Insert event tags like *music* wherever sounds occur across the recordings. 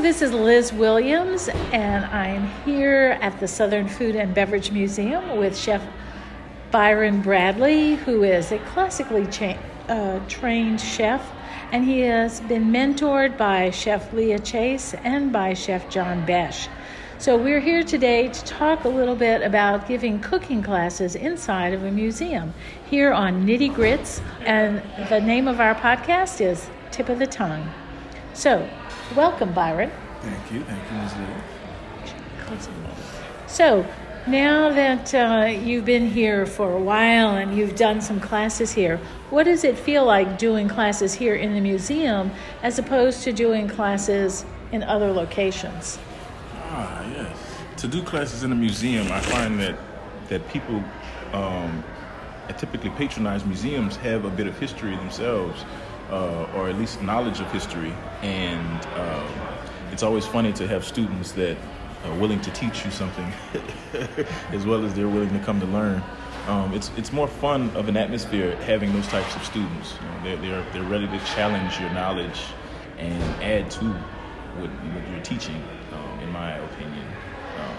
This is Liz Williams, and I'm here at the Southern Food and Beverage Museum with Chef Byron Bradley, who is a classically cha- uh, trained chef, and he has been mentored by Chef Leah Chase and by Chef John Besh. So, we're here today to talk a little bit about giving cooking classes inside of a museum here on Nitty Grits, and the name of our podcast is Tip of the Tongue. So, welcome, Byron. Thank you. Thank you, Ms. Lee. So, now that uh, you've been here for a while and you've done some classes here, what does it feel like doing classes here in the museum as opposed to doing classes in other locations? Ah, yes. To do classes in a museum, I find that that people um, that typically patronize museums have a bit of history themselves, uh, or at least knowledge of history, and um, it's always funny to have students that are willing to teach you something, *laughs* as well as they're willing to come to learn. Um, it's it's more fun of an atmosphere having those types of students. You know, they're, they're they're ready to challenge your knowledge and add to what, what you're teaching um, in my opinion. Um,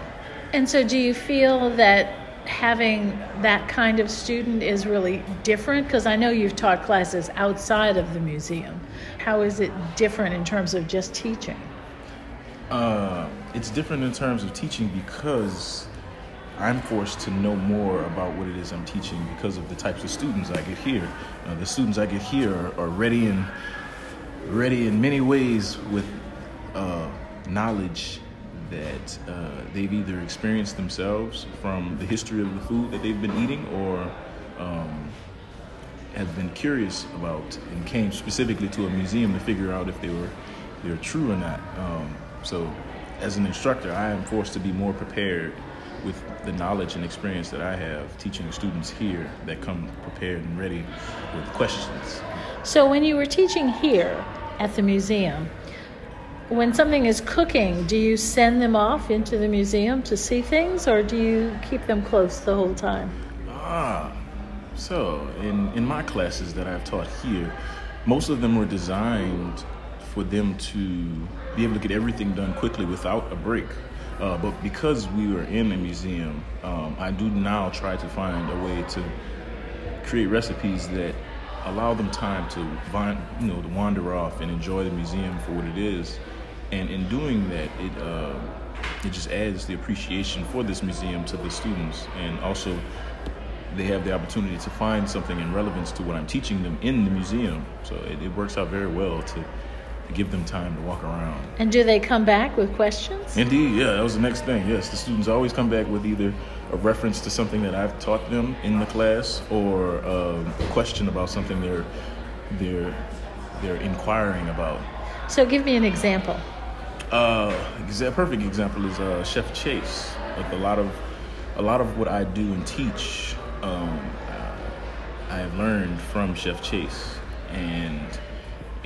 And so, do you feel that having that kind of student is really different? Because I know you've taught classes outside of the museum. How is it different in terms of just teaching? uh, it's different in terms of teaching because I'm forced to know more about what it is I'm teaching because of the types of students I get here. Uh, the students I get here are, are ready in ready in many ways with uh, knowledge that uh, they've either experienced themselves from the history of the food that they've been eating or um, have been curious about and came specifically to a museum to figure out if they were they were true or not. Um, so, as an instructor, I am forced to be more prepared with the knowledge and experience that I have teaching students here that come prepared and ready with questions. So, when you were teaching here at the museum, when something is cooking, do you send them off into the museum to see things or do you keep them close the whole time? Ah, so in, in my classes that I've taught here, most of them were designed for them to be able to get everything done quickly without a break. Uh, but because we were in a museum, um, I do now try to find a way to create recipes that allow them time to you know, to wander off and enjoy the museum for what it is. And in doing that, it uh, it just adds the appreciation for this museum to the students, and also they have the opportunity to find something in relevance to what I'm teaching them in the museum. So it, it works out very well to, to give them time to walk around. And do they come back with questions? Indeed, yeah, that was the next thing. Yes, the students always come back with either a reference to something that I've taught them in the class or um, a question about something they're they're they're inquiring about. So, give me an example. Uh, exa- perfect example is uh, Chef Chase. Like a lot of a lot of what I do and teach, um, I have learned from Chef Chase. And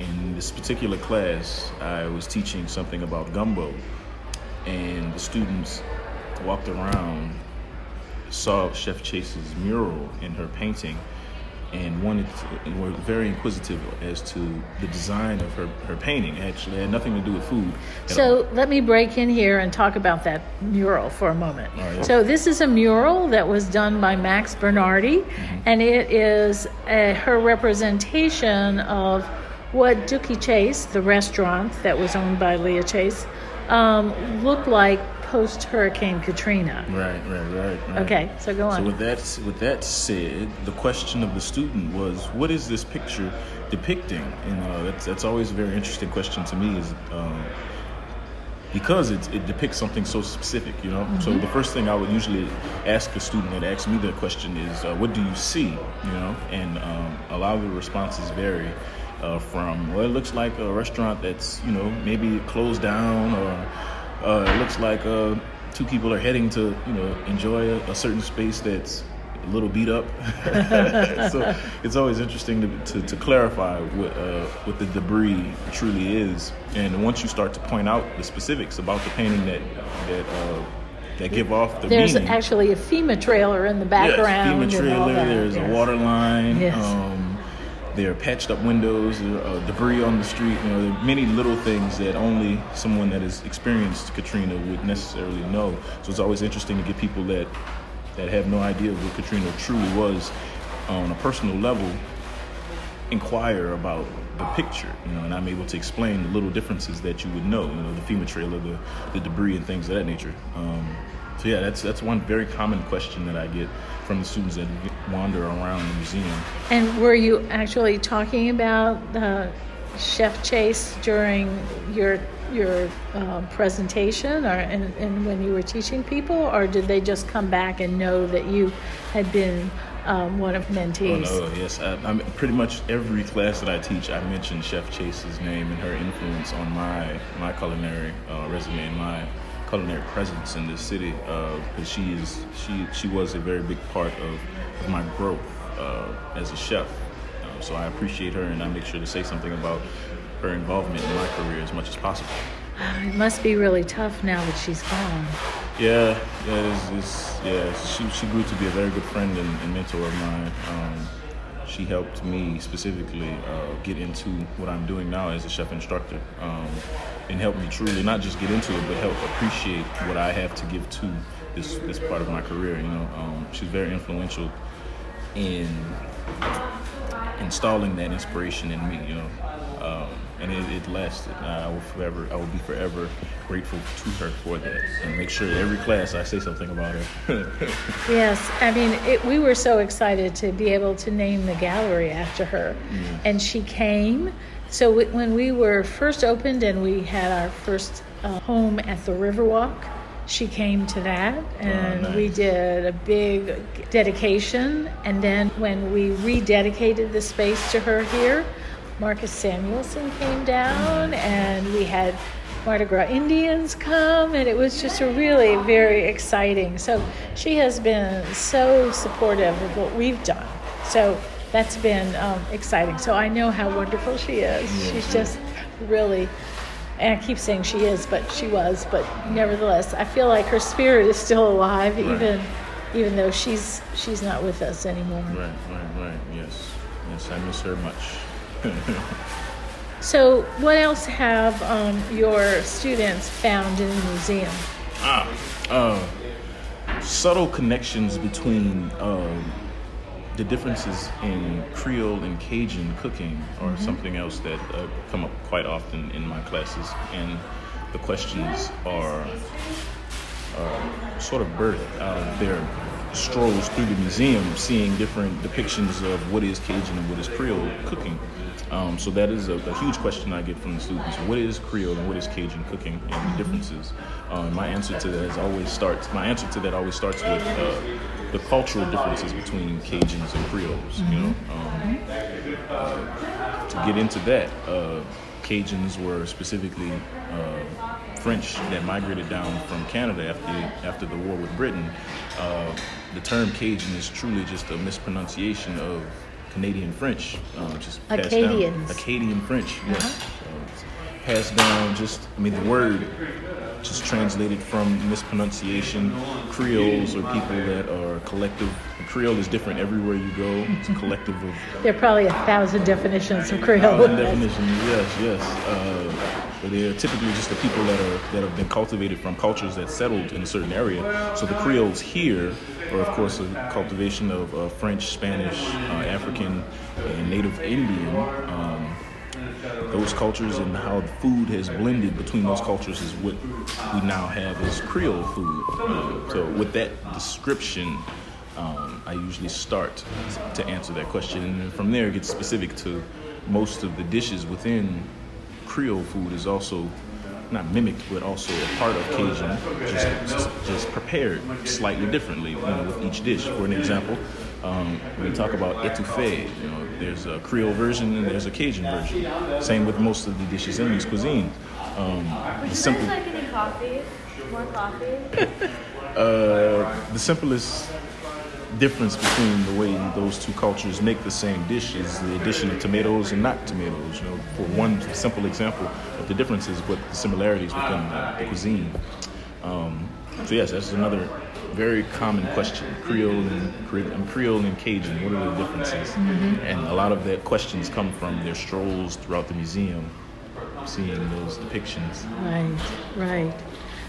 in this particular class, I was teaching something about gumbo, and the students walked around, saw Chef Chase's mural in her painting, and wanted to, and were very inquisitive as to the design of her, her painting. Actually, it had nothing to do with food. at all. So, let me break in here and talk about that mural for a moment. Right. So, this is a mural that was done by Max Bernardi, and it is uh her representation of what Dooky Chase, the restaurant that was owned by Leah Chase, um, looked like post Hurricane Katrina. Right, right, right, right. Okay, so go So on. with that, with that said, the question of the student was, what is this picture depicting? And uh, that's that's always a very interesting question to me, is um, because it, it depicts something so specific, you know. So Mm-hmm. the first thing I would usually ask a student that asks me that question is, uh, what do you see? You know, and um, a lot of the responses vary. Uh, from well, it looks like a restaurant that's you know maybe closed down, or uh, it looks like uh, two people are heading to you know enjoy a, a certain space that's a little beat up. *laughs* so it's always interesting to, to, to clarify what, uh, what the debris truly is. And once you start to point out the specifics about the painting that that uh, that give off the There's meaning. actually a FEMA trailer in the background. Yes, FEMA trailer. There's yes. a water line. Yes. Um, there are patched up windows, debris on the street. You know, there are many little things that only someone that has experienced Katrina would necessarily know. So it's always interesting to get people that that have no idea what Katrina truly was on a personal level inquire about the picture, you know, and I'm able to explain the little differences that you would know, you know, the FEMA trailer, the, the debris and things of that nature. Um, so yeah, that's that's one very common question that I get from the students that wander around the museum. And were you actually talking about uh, Chef Chase during your your um, presentation, or and, and when you were teaching people, or did they just come back and know that you had been um, one of mentees? Oh no, yes, I, I'm pretty much every class that I teach, I mention Chef Chase's name and her influence on my my culinary uh, resume and my culinary presence in this city because uh, she is she she was a very big part of, of my growth uh, as a chef. Uh, so I appreciate her, and I make sure to say something about her involvement in my career as much as possible. *sighs* It must be really tough now that she's gone. Yeah, yeah, it's, it's, yeah. She she grew to be a very good friend and, and mentor of mine. Um, she helped me specifically uh, get into what I'm doing now as a chef instructor, um, and helped me truly not just get into it, but help appreciate what I have to give to this this part of my career. You know, um, she's very influential in installing that inspiration in me. You know. And it, it lasted. I will forever, I will be forever grateful to her for that, and make sure every class I say something about her. *laughs* yes, I mean, it, we were so excited to be able to name the gallery after her, mm. and she came. So w- when we were first opened and we had our first uh, home at the Riverwalk, she came to that oh, and oh, nice. we did a big dedication and then when we rededicated the space to her here Marcus Samuelsson came down, and we had Mardi Gras Indians come, and it was just a really very exciting. So she has been so supportive of what we've done. So that's been um, exciting. So I know how wonderful she is. She's just really, and I keep saying she is, but she was. But nevertheless, I feel like her spirit is still alive, right. even even though she's she's not with us anymore. Right, right, right. Yes, yes, I miss her much *laughs* so, what else have um, your students found in the museum? Ah, uh, subtle connections between um, the differences in Creole and Cajun cooking are mm-hmm. something else that uh, come up quite often in my classes, and the questions are uh, sort of birthed out of their strolls through the museum, seeing different depictions of what is Cajun and what is Creole cooking. Um, so that is a, a, huge question I get from the students. What is Creole and what is Cajun cooking and the differences? Um, my answer to that always starts. My answer to that always starts with uh, the cultural differences between Cajuns and Creoles. You know, um, uh, to get into that, uh, Cajuns were specifically uh, French that migrated down from Canada after after the war with Britain. Uh, the term Cajun is truly just a mispronunciation of Canadian French, uh, just passed Acadians. down. Acadian French, yes. Uh-huh. So passed down. Just I mean the word just translated from mispronunciation. Creoles are people that are collective. Creole is different everywhere you go. It's a collective of. There are probably a thousand definitions of Creole. Thousand definitions, yes, yes. Uh, but they're typically just the people that are that have been cultivated from cultures that settled in a certain area. So the Creoles here are, of course a cultivation of uh, French, Spanish, uh, African, and Native Indian. Um, those cultures and how food has blended between those cultures is what we now have as Creole food. So with that description, um, I usually start to answer that question, and from there it gets specific to most of the dishes within Creole food is also not mimicked, but also a part of Cajun, just, just prepared slightly differently you know, with each dish. For an example, um, when we talk about etouffee, you know, there's a Creole version and there's a Cajun version. Same with most of the dishes in these cuisines. Um, the simple, like any coffee? More coffee? *laughs* uh, the simplest difference between the way those two cultures make the same dish is the addition of tomatoes and not tomatoes. You know, for one simple example of the differences, but the similarities within the, the cuisine. Um, So yes, that's another very common question. Creole and Cre- Creole and Cajun. What are the differences? And a lot of that questions come from their strolls throughout the museum, seeing those depictions. Right, right.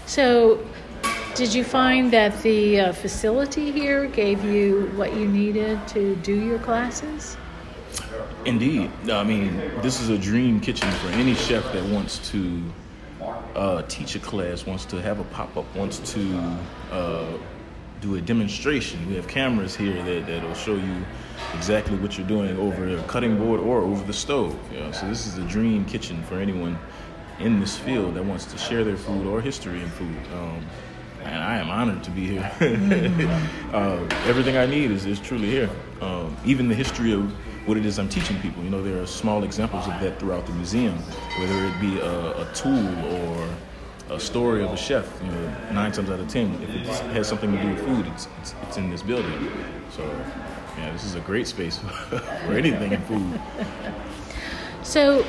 So, did you find that the uh, facility here gave you what you needed to do your classes? Indeed. I mean, this is a dream kitchen for any chef that wants to uh, teach a class, wants to have a pop up, wants to uh, do a demonstration. We have cameras here that, that'll show you exactly what you're doing over a cutting board or over the stove. You know? So, this is a dream kitchen for anyone in this field that wants to share their food or history in food. Um, and I am honored to be here. *laughs* uh, everything I need is, is truly here. Um, even the history of what it is I'm teaching people. You know, there are small examples of that throughout the museum, whether it be a, a tool or a story of a chef. You know, nine times out of ten, if it has something to do with food, it's, it's, it's in this building. So, yeah, this is a great space *laughs* for anything in food. So,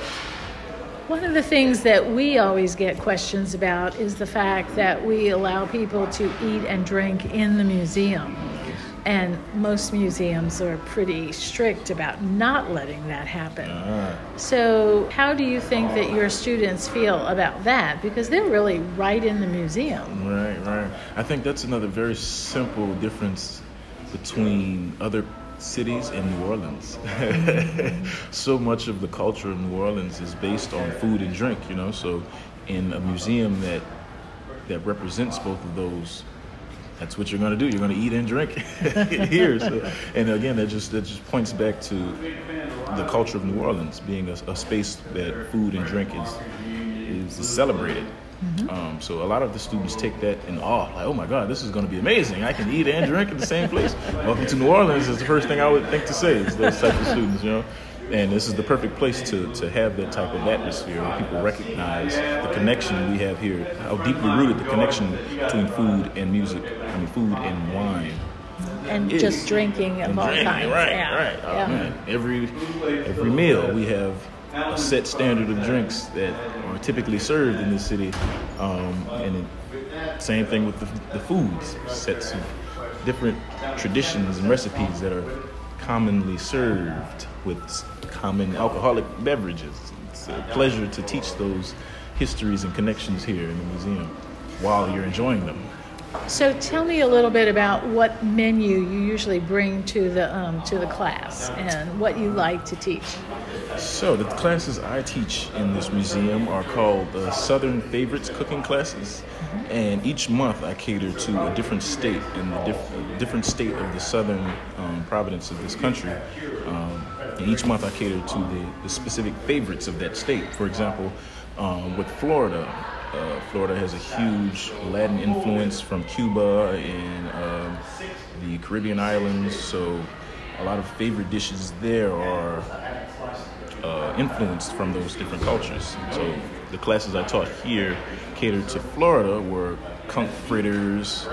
one of the things that we always get questions about is the fact that we allow people to eat and drink in the museum. And most museums are pretty strict about not letting that happen. Ah. So, how do you think that your students feel about that? Because they're really right in the museum. Right, right. I think that's another very simple difference between other cities and New Orleans. *laughs* so much of the culture of New Orleans is based on food and drink, you know. So, in a museum that that represents both of those, that's what you're going to do. You're going to eat and drink *laughs* here. So, and again, that just that just points back to the culture of New Orleans being a, a space that food and drink is is celebrated. Um, so a lot of the students take that in awe, like, oh my God, this is going to be amazing. I can eat and drink at the same place. Welcome to New Orleans is the first thing I would think to say is those type of students, you know. And this is the perfect place to, to have that type of atmosphere where people recognize the connection we have here, how deeply rooted the connection between food and music, I mean, food and wine. And is. just drinking of And all drinking, kinds. Right, yeah. right. Oh, yeah. man. Every every meal we have a set standard of drinks that are typically served in this city, um, and it, same thing with the, the foods. Sets of different traditions and recipes that are commonly served with common alcoholic beverages. It's a pleasure to teach those histories and connections here in the museum while you're enjoying them. So tell me a little bit about what menu you usually bring to the um, to the class and what you like to teach. So the classes I teach in this museum are called the Southern Favorites Cooking Classes, and each month I cater to a different state in the diff- different state of the southern um, of this country. Um, and each month I cater to the, the specific favorites of that state. For example, um, with Florida, uh, Florida has a huge Latin influence from Cuba and um, the Caribbean islands, so a lot of favorite dishes there are uh, influenced from those different cultures. So the classes I taught here catered to Florida were conch fritters.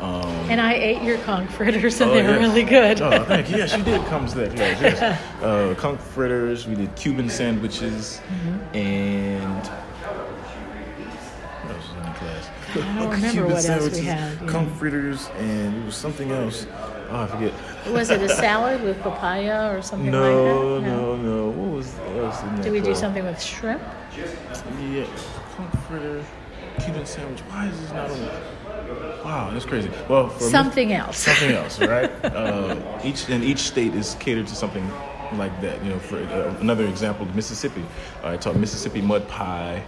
Um, And I ate your conch fritters and oh, they were yes. really good. Oh, thank you. Yes, you did come to that class. Yes. *laughs* Uh, conch fritters. We did Cuban sandwiches Mm-hmm. and. What else was in the class? I don't Oh, *laughs* remember Cuban what else we sandwiches, had, yeah. Conch fritters, and it was something else. Oh, I forget. Was it a salad with papaya or something No, like that? no, no. What was else in that Did we do something with shrimp? Yeah, conch fritter, Cuban sandwich. Why is this not on? Wow, that's crazy. Well, for me- Something else. something else, *laughs* right? uh, each and each state is catered to something like that. You know, for uh, another example, Mississippi. I taught Mississippi mud pie.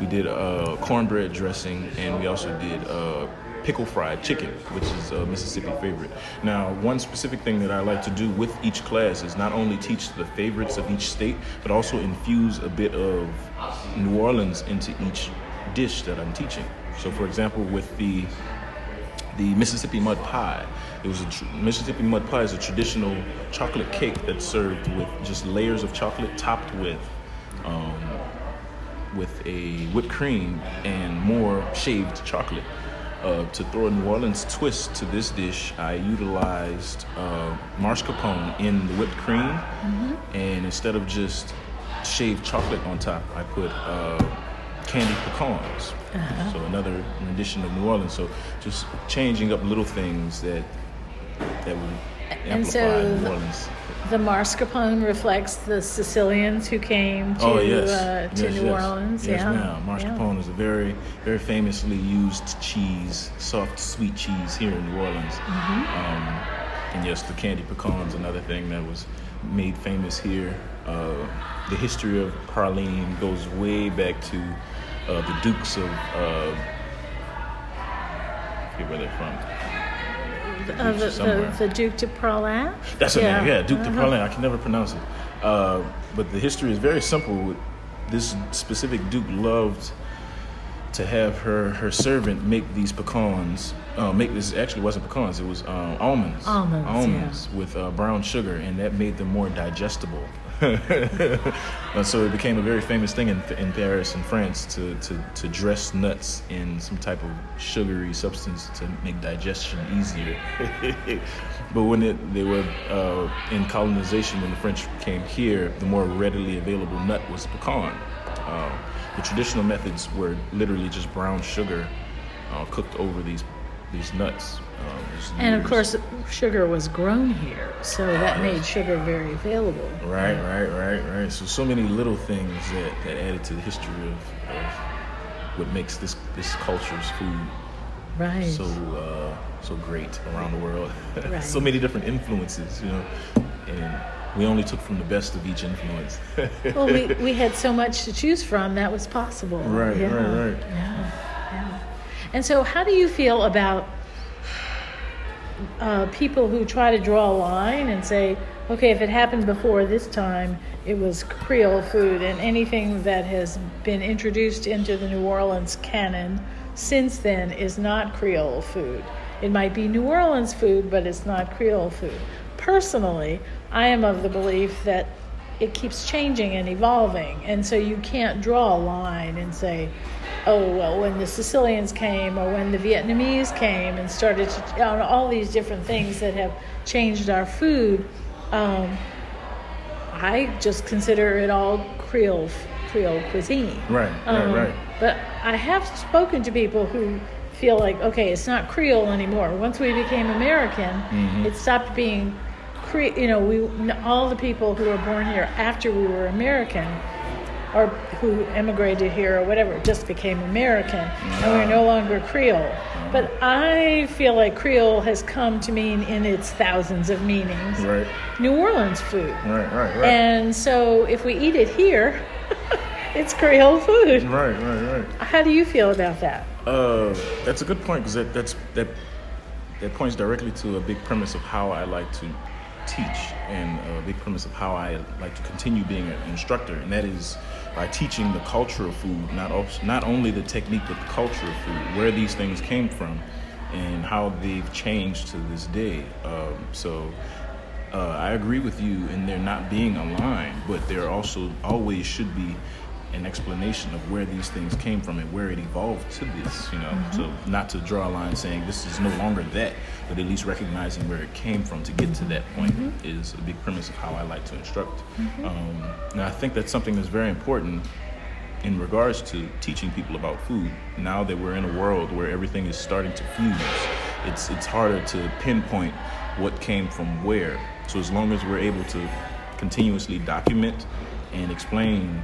We did uh, cornbread dressing, and we also did uh, pickle fried chicken, which is a Mississippi favorite. Now, one specific thing that I like to do with each class is not only teach the favorites of each state, but also infuse a bit of New Orleans into each dish that I'm teaching. So, for example, with the the Mississippi mud pie. It was a tr- Mississippi mud pie is a traditional chocolate cake that's served with just layers of chocolate topped with um, with a whipped cream and more shaved chocolate. Uh, to throw a New Orleans twist to this dish, I utilized uh, mascarpone in the whipped cream, and instead of just shaved chocolate on top, I put uh, candied pecans. Uh-huh. So another rendition of New Orleans. So just changing up little things that that would And so The mascarpone reflects the Sicilians who came to oh yes, uh, to yes, New yes. Orleans. Yes, yeah. Mascarpone is a very, very famously used cheese, soft, sweet cheese here in New Orleans. Mm-hmm. Um, and yes, the candy pecan's another thing that was made famous here. Uh, the history of praline goes way back to uh, the Dukes of. Uh, I forget where they're from. Uh, the, the, the Duke de Praslin. That's her name, yeah, Duke de Uh-huh. Praslin. I can never pronounce it. Uh, but the history is very simple. This specific Duke loved to have her her servant make these pecans. Uh, make this actually wasn't pecans; it was um, almonds. Almonds, Almonds with uh, brown sugar, and that made them more digestible. *laughs* So it became a very famous thing in, in Paris and France to, to, to dress nuts in some type of sugary substance to make digestion easier. *laughs* but when it, they were uh, in colonization, when the French came here, the more readily available nut was pecan. Uh, the traditional methods were literally just brown sugar uh, cooked over these these nuts. Um, And of course, sugar was grown here, so that made sugar very available. Right, right, right, right. So so many little things that, that added to the history of, of what makes this this culture's food Right. so uh, so great around the world. *laughs* Right. so many different influences, you know, and we only took from the best of each influence. *laughs* well, we, we had so much to choose from that was possible. Right, yeah. right, right. Yeah, yeah. And so, how do you feel about uh, people who try to draw a line and say, okay, if it happened before this time, it was Creole food, and anything that has been introduced into the New Orleans canon since then is not Creole food. It might be New Orleans food, but it's not Creole food. Personally, I am of the belief that it keeps changing and evolving, and so you can't draw a line and say, oh, well, when the Sicilians came or when the Vietnamese came and started to, you know, all these different things that have changed our food, um, I just consider it all Creole Creole cuisine. Right, right, right. But I have spoken to people who feel like, okay, it's not Creole anymore. Once we became American, Mm-hmm. it stopped being, Cre- you know, we all the people who were born here after we were American, or who immigrated here or whatever, just became American, and we're no longer Creole. But I feel like Creole has come to mean in its thousands of meanings right, New Orleans food. right, right, right. And so if we eat it here, *laughs* it's Creole food. right, right, right. How do you feel about that? Uh, that's a good point because that that's that that points directly to a big premise of how I like to teach and a big premise of how I like to continue being an instructor, and that is by teaching the culture of food, not also, not only the technique but the culture of food, where these things came from, and how they've changed to this day. Um, so. Uh, I agree with you in there not being a line, but there also always should be an explanation of where these things came from and where it evolved to this, you know. Mm-hmm. So not to draw a line saying this is no longer that, but at least recognizing where it came from to get to that point mm-hmm. is a big premise of how I like to instruct. Mm-hmm. Um, and I think that's something that's very important in regards to teaching people about food. Now that we're in a world where everything is starting to fuse, it's it's harder to pinpoint what came from where. So as long as we're able to continuously document and explain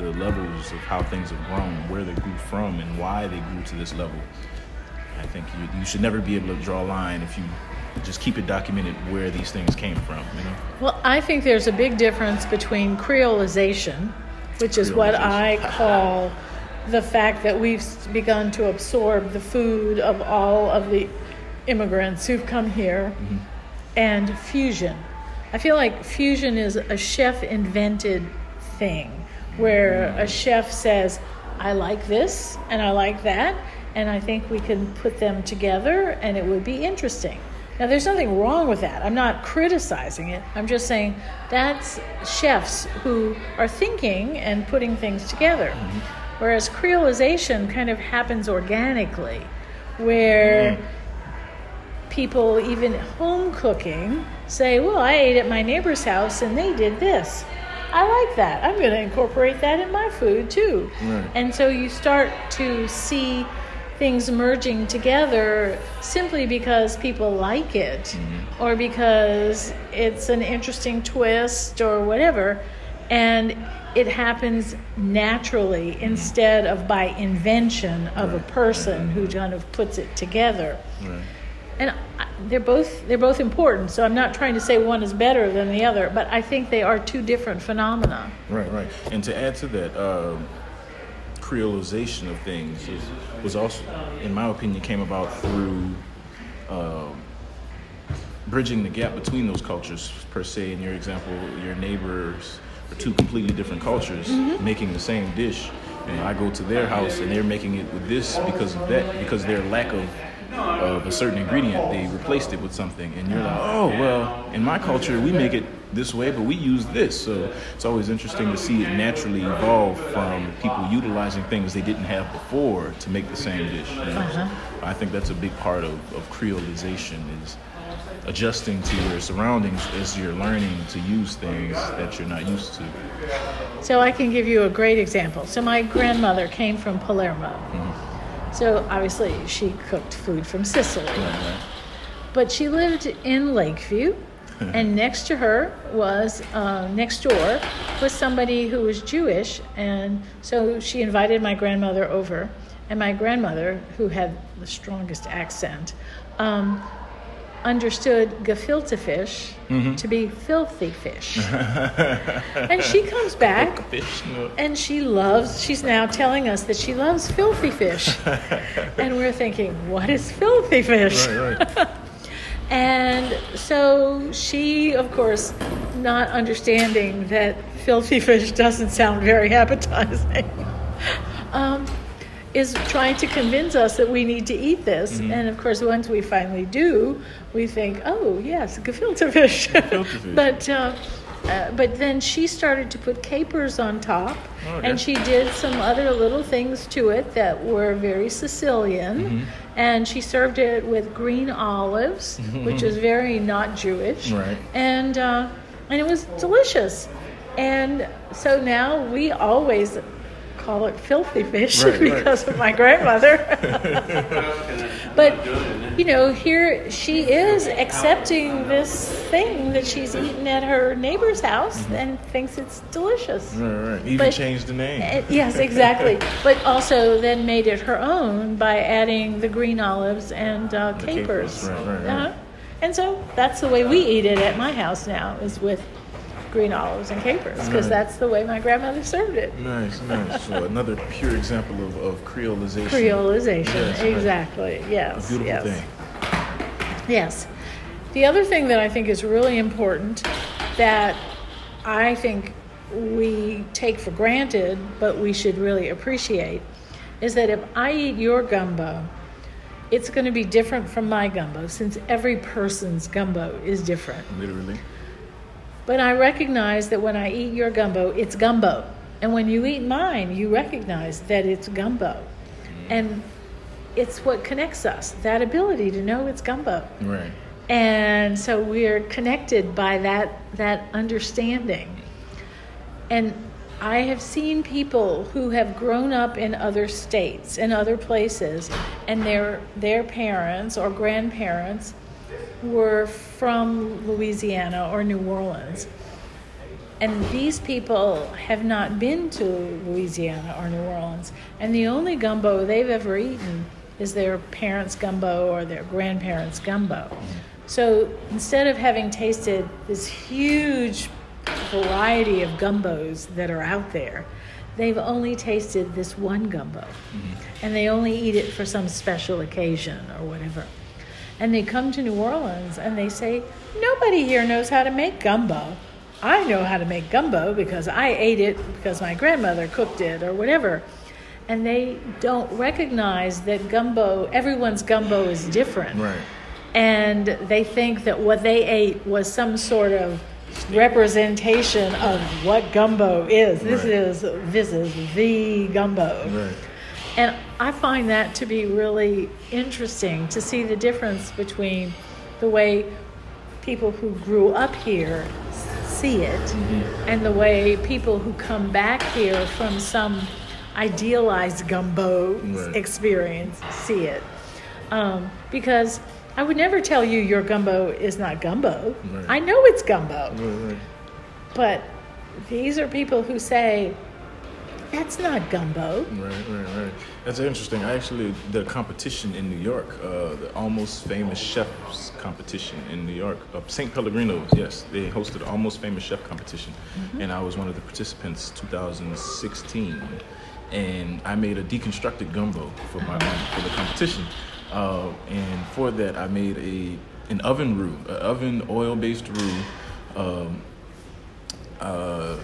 the levels of how things have grown, where they grew from, and why they grew to this level, I think you, you should never be able to draw a line if you just keep it documented where these things came from. You know. Well, I think there's a big difference between creolization, which is what I *laughs* call the fact that we've begun to absorb the food of all of the immigrants who've come here, mm-hmm. and fusion. I feel like fusion is a chef invented thing where a chef says, I like this and I like that, and I think we can put them together and it would be interesting. Now, there's nothing wrong with that. I'm not criticizing it. I'm just saying that's chefs who are thinking and putting things together. Mm-hmm. Whereas creolization kind of happens organically, where mm-hmm. people, even home cooking, say, Well, I ate at my neighbor's house and they did this. I like that. I'm going to incorporate that in my food too. Right. And so you start to see things merging together simply because people like it Mm-hmm. or because it's an interesting twist or whatever. And it happens naturally instead of by invention of a person who kind of puts it together Right. And I- they're both they're both important. So I'm not trying to say one is better than the other, but I think they are two different phenomena. Right, right. And to add to that, um, creolization of things is, was also, in my opinion, came about through um, bridging the gap between those cultures. Per se, in your example, your neighbors are two completely different cultures making the same dish. And I go to their house and they're making it with this because of that, because their lack of of a certain ingredient, they replaced it with something, and you're like, oh well, in my culture we make it this way, but we use this. So it's always interesting to see it naturally evolve from people utilizing things they didn't have before to make the same dish. you know? Uh-huh. I think that's a big part of, of creolization is adjusting to your surroundings as you're learning to use things that you're not used to. So I can give you a great example. So my grandmother came from Palermo. So obviously she cooked food from Sicily. But she lived in Lakeview, *laughs* and next to her was uh, next door was somebody who was Jewish, and so she invited my grandmother over, and my grandmother, who had the strongest accent, um, understood gefilte fish to be filthy fish, and she comes back and she loves she's now telling us that she loves filthy fish. *laughs* And we're thinking what is filthy fish? Right, right. *laughs* and so she of course not understanding that filthy fish doesn't sound very appetizing *laughs* um, is trying to convince us that we need to eat this and of course once we finally do we think oh yes gefilte fish *laughs* Gefilte fish. but uh, uh, but then she started to put capers on top, Okay. and she did some other little things to it that were very Sicilian. Mm-hmm. And she served it with green olives, which is very not Jewish. Right. And uh, and it was delicious. And so now we always call it filthy fish Right, right. *laughs* because of my grandmother. *laughs* but you know, here she is accepting this thing that she's eaten at her neighbor's house and thinks it's delicious. Right, right. Even But- changed the name. Yes, exactly. *laughs* but also then made it her own by adding the green olives and uh, capers. capers, right, right, right. Uh-huh. And so that's the way we eat it at my house now is with green olives and capers because Right. that's the way my grandmother served it. Nice, nice. So *laughs* another pure example of, of creolization. Creolization, Yes, right. exactly. Yes, Beautiful yes. thing. Yes. The other thing that I think is really important that I think we take for granted, but we should really appreciate, is that if I eat your gumbo, it's going to be different from my gumbo since every person's gumbo is different. Literally. But I recognize that when I eat your gumbo, it's gumbo. And when you eat mine, you recognize that it's gumbo. Mm-hmm. And it's what connects us that ability to know it's gumbo. Right. And so we're connected by that, that understanding. And I have seen people who have grown up in other states in other places, and their, their parents or grandparents were from Louisiana or New Orleans. And these people have not been to Louisiana or New Orleans. And the only gumbo they've ever eaten is their parents' gumbo or their grandparents' gumbo. So instead of having tasted this huge variety of gumbos that are out there, they've only tasted this one gumbo. Mm-hmm. And they only eat it for some special occasion or whatever. And they come to New Orleans and they say, Nobody here knows how to make gumbo. I know how to make gumbo because I ate it because my grandmother cooked it or whatever. And they don't recognize that gumbo, everyone's gumbo is different. Right. And they think that what they ate was some sort of representation of what gumbo is. This Right. is this is the gumbo. Right. And I find that to be really interesting to see the difference between the way people who grew up here see it Mm-hmm. and the way people who come back here from some idealized gumbo Right. experience see it. Um, because I would never tell you your gumbo is not gumbo. Right. I know it's gumbo. Right. But these are people who say, that's not gumbo. Right, right, right. That's interesting. I actually did a competition in New York, uh, the almost famous chefs competition in New York. Uh, St. Pellegrino, yes, they hosted almost famous chef competition, and I was one of the participants, 2016. And I made a deconstructed gumbo for my for the competition, uh, and for that I made a an oven roux, an oven oil based roux. Um, uh,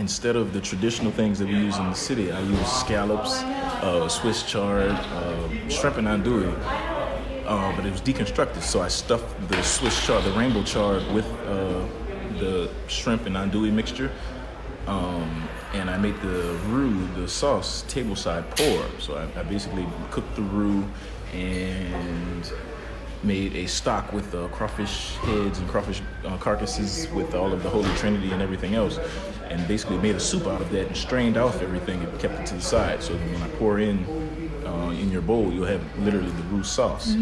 instead of the traditional things that we use in the city, I use scallops, uh, Swiss chard, uh, shrimp and andouille. Uh, but it was deconstructed, so I stuffed the Swiss chard, the rainbow chard, with uh, the shrimp and andouille mixture. Um, and I made the roux, the sauce, table side pour. So I, I basically cooked the roux and made a stock with uh, crawfish heads and crawfish uh, carcasses with all of the Holy Trinity and everything else, and basically made a soup out of that and strained off everything and kept it to the side. So when I pour in uh, in your bowl, you'll have literally the roux sauce.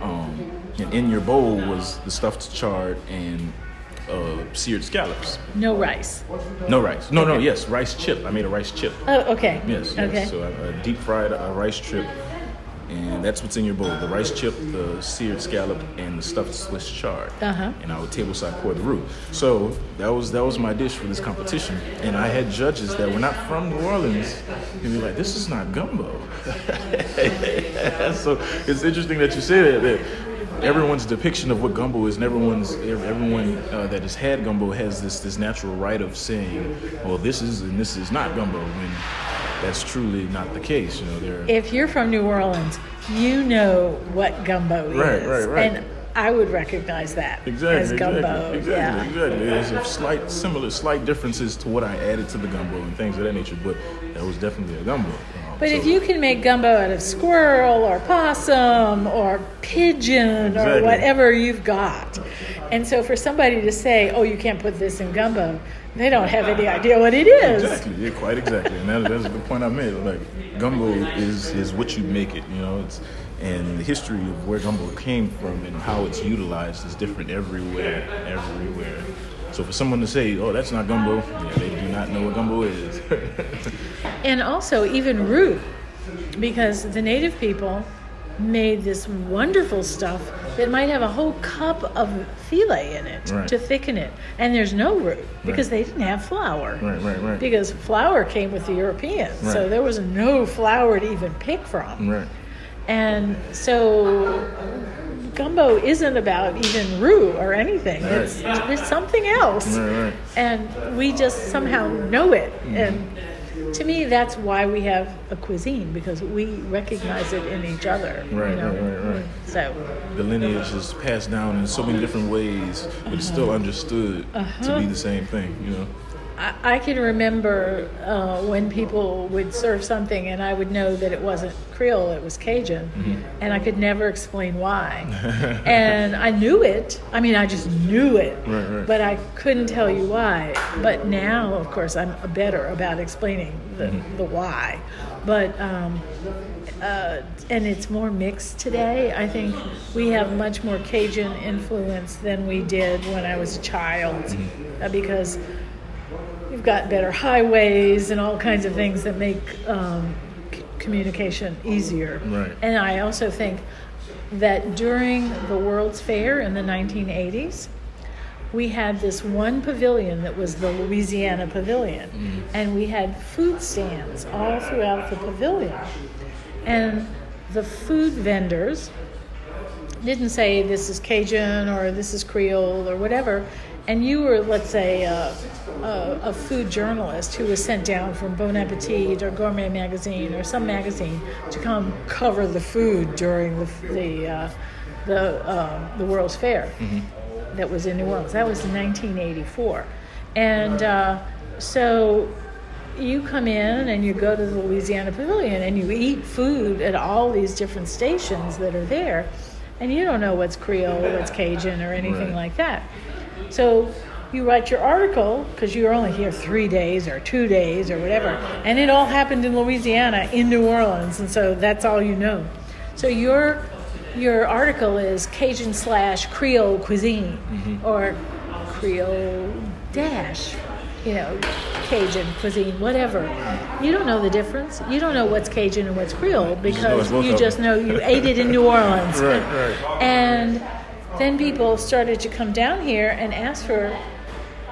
Um, and in your bowl was the stuffed chard and uh, seared scallops. No rice. No rice. No, no, yes, rice chip. I made a rice chip. Oh, okay. Yes, yes. Okay. So I, I deep fried a rice chip, and that's what's in your bowl: the rice chip, the seared scallop, and the stuffed Swiss chard. Uh-huh. And I would tableside pour the roux. So that was that was my dish for this competition, and I had judges that were not from New Orleans, and be like, "This is not gumbo." *laughs* so it's interesting that you say that. that Everyone's depiction of what gumbo is, and everyone's everyone uh, that has had gumbo has this this natural right of saying, "Well, this is and this is not gumbo," when that's truly not the case. You know, if you're from New Orleans, you know what gumbo Right, is. right, right. And I would recognize that Exactly, as gumbo. exactly, exactly, yeah. exactly. There's a slight, similar, slight differences to what I added to the gumbo and things of that nature, but that was definitely a gumbo. Um, But if you can make gumbo out of squirrel or possum or pigeon Exactly. or whatever you've got, and so for somebody to say, "Oh, you can't put this in gumbo," they don't have any idea what it is. Exactly, yeah, quite exactly, and that, that's the point I made. Like gumbo is is what you make it, you know. It's and the history of where gumbo came from and how it's utilized is different everywhere, everywhere. So for someone to say, "Oh, that's not gumbo," yeah, they do not know what gumbo is. *laughs* And also, even roux, because the native people made this wonderful stuff that might have a whole cup of filé in it Right. to thicken it. And there's no roux because they didn't have flour. right, right, right, Because flour came with the Europeans, so there was no flour to even pick from. right. And so gumbo isn't about even roux or anything. Right. It's, it's something else. Right, right. And we just somehow know it. And to me, that's why we have a cuisine because we recognize it in each other. you Right, know? right, right, right. So, the lineage is passed down in so many different ways, but it's still uh-huh. understood to be uh-huh. the same thing, you know. I, I can remember uh, when people would serve something and I would know that it wasn't Creole, it was Cajun, and I could never explain why. *laughs* and I knew it. I mean, I just knew it, Right, right. but I couldn't tell you why. But now, of course, I'm better about explaining the, the why. But um, uh, and it's more mixed today. I think we have much more Cajun influence than we did when I was a child, uh, because we've got better highways and all kinds of things that make um, c- communication easier. Right. And I also think that during the World's Fair in the 1980s, we had this one pavilion that was the Louisiana Pavilion, and we had food stands all throughout the pavilion. And the food vendors didn't say this is Cajun or this is Creole or whatever, and you were, let's say, uh, a, a food journalist who was sent down from Bon Appetit or Gourmet Magazine or some magazine to come cover the food during the the uh, the, uh, the World's Fair that was in New Orleans. That was in 1984, and uh, so you come in and you go to the Louisiana Pavilion and you eat food at all these different stations that are there, and you don't know what's Creole, what's Cajun, or anything Right. like that. So you write your article because you're only here three days or two days or whatever, and it all happened in Louisiana, in New Orleans, and so that's all you know. So your your article is Cajun slash Creole cuisine mm-hmm. or Creole dash, you know, Cajun cuisine, whatever. You don't know the difference. You don't know what's Cajun and what's Creole because it's both you just know you ate it in New Orleans. *laughs* Right, right. And then people started to come down here and ask for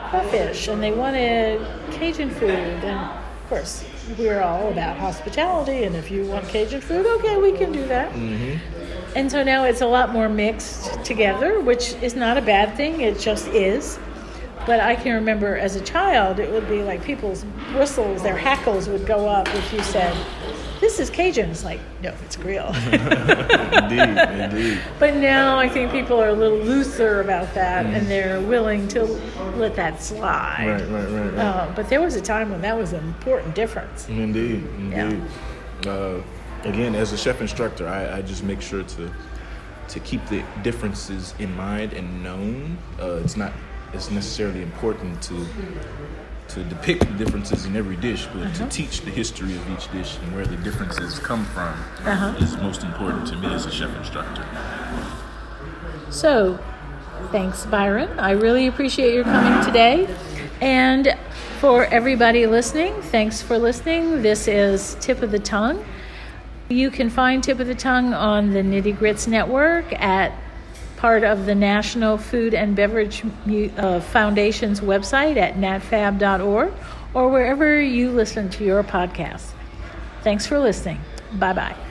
crawfish, and they wanted Cajun food. And of course, we're all about hospitality, and if you want Cajun food, okay, we can do that. And so now it's a lot more mixed together, which is not a bad thing, it just is. But I can remember as a child, it would be like people's bristles, their hackles would go up if you said, This is Cajun. It's like, no, it's Creole. *laughs* indeed, indeed. But now I think people are a little looser about that and they're willing to let that slide. Right, right, right, right. Uh, but there was a time when that was an important difference. Indeed, Yeah. indeed. Uh, again, as a chef instructor, I, I just make sure to to keep the differences in mind and known. Uh, it's not it's necessarily important to to depict the differences in every dish, but to teach the history of each dish and where the differences come from Uh-huh. is most important to me as a chef instructor. So, thanks, Byron. I really appreciate your coming today. And for everybody listening, thanks for listening. This is Tip of the Tongue. You can find Tip of the Tongue on the Nitty Grits Network at part of the National Food and Beverage uh, Foundation's website at natfab.org or wherever you listen to your podcasts. Thanks for listening. Bye bye.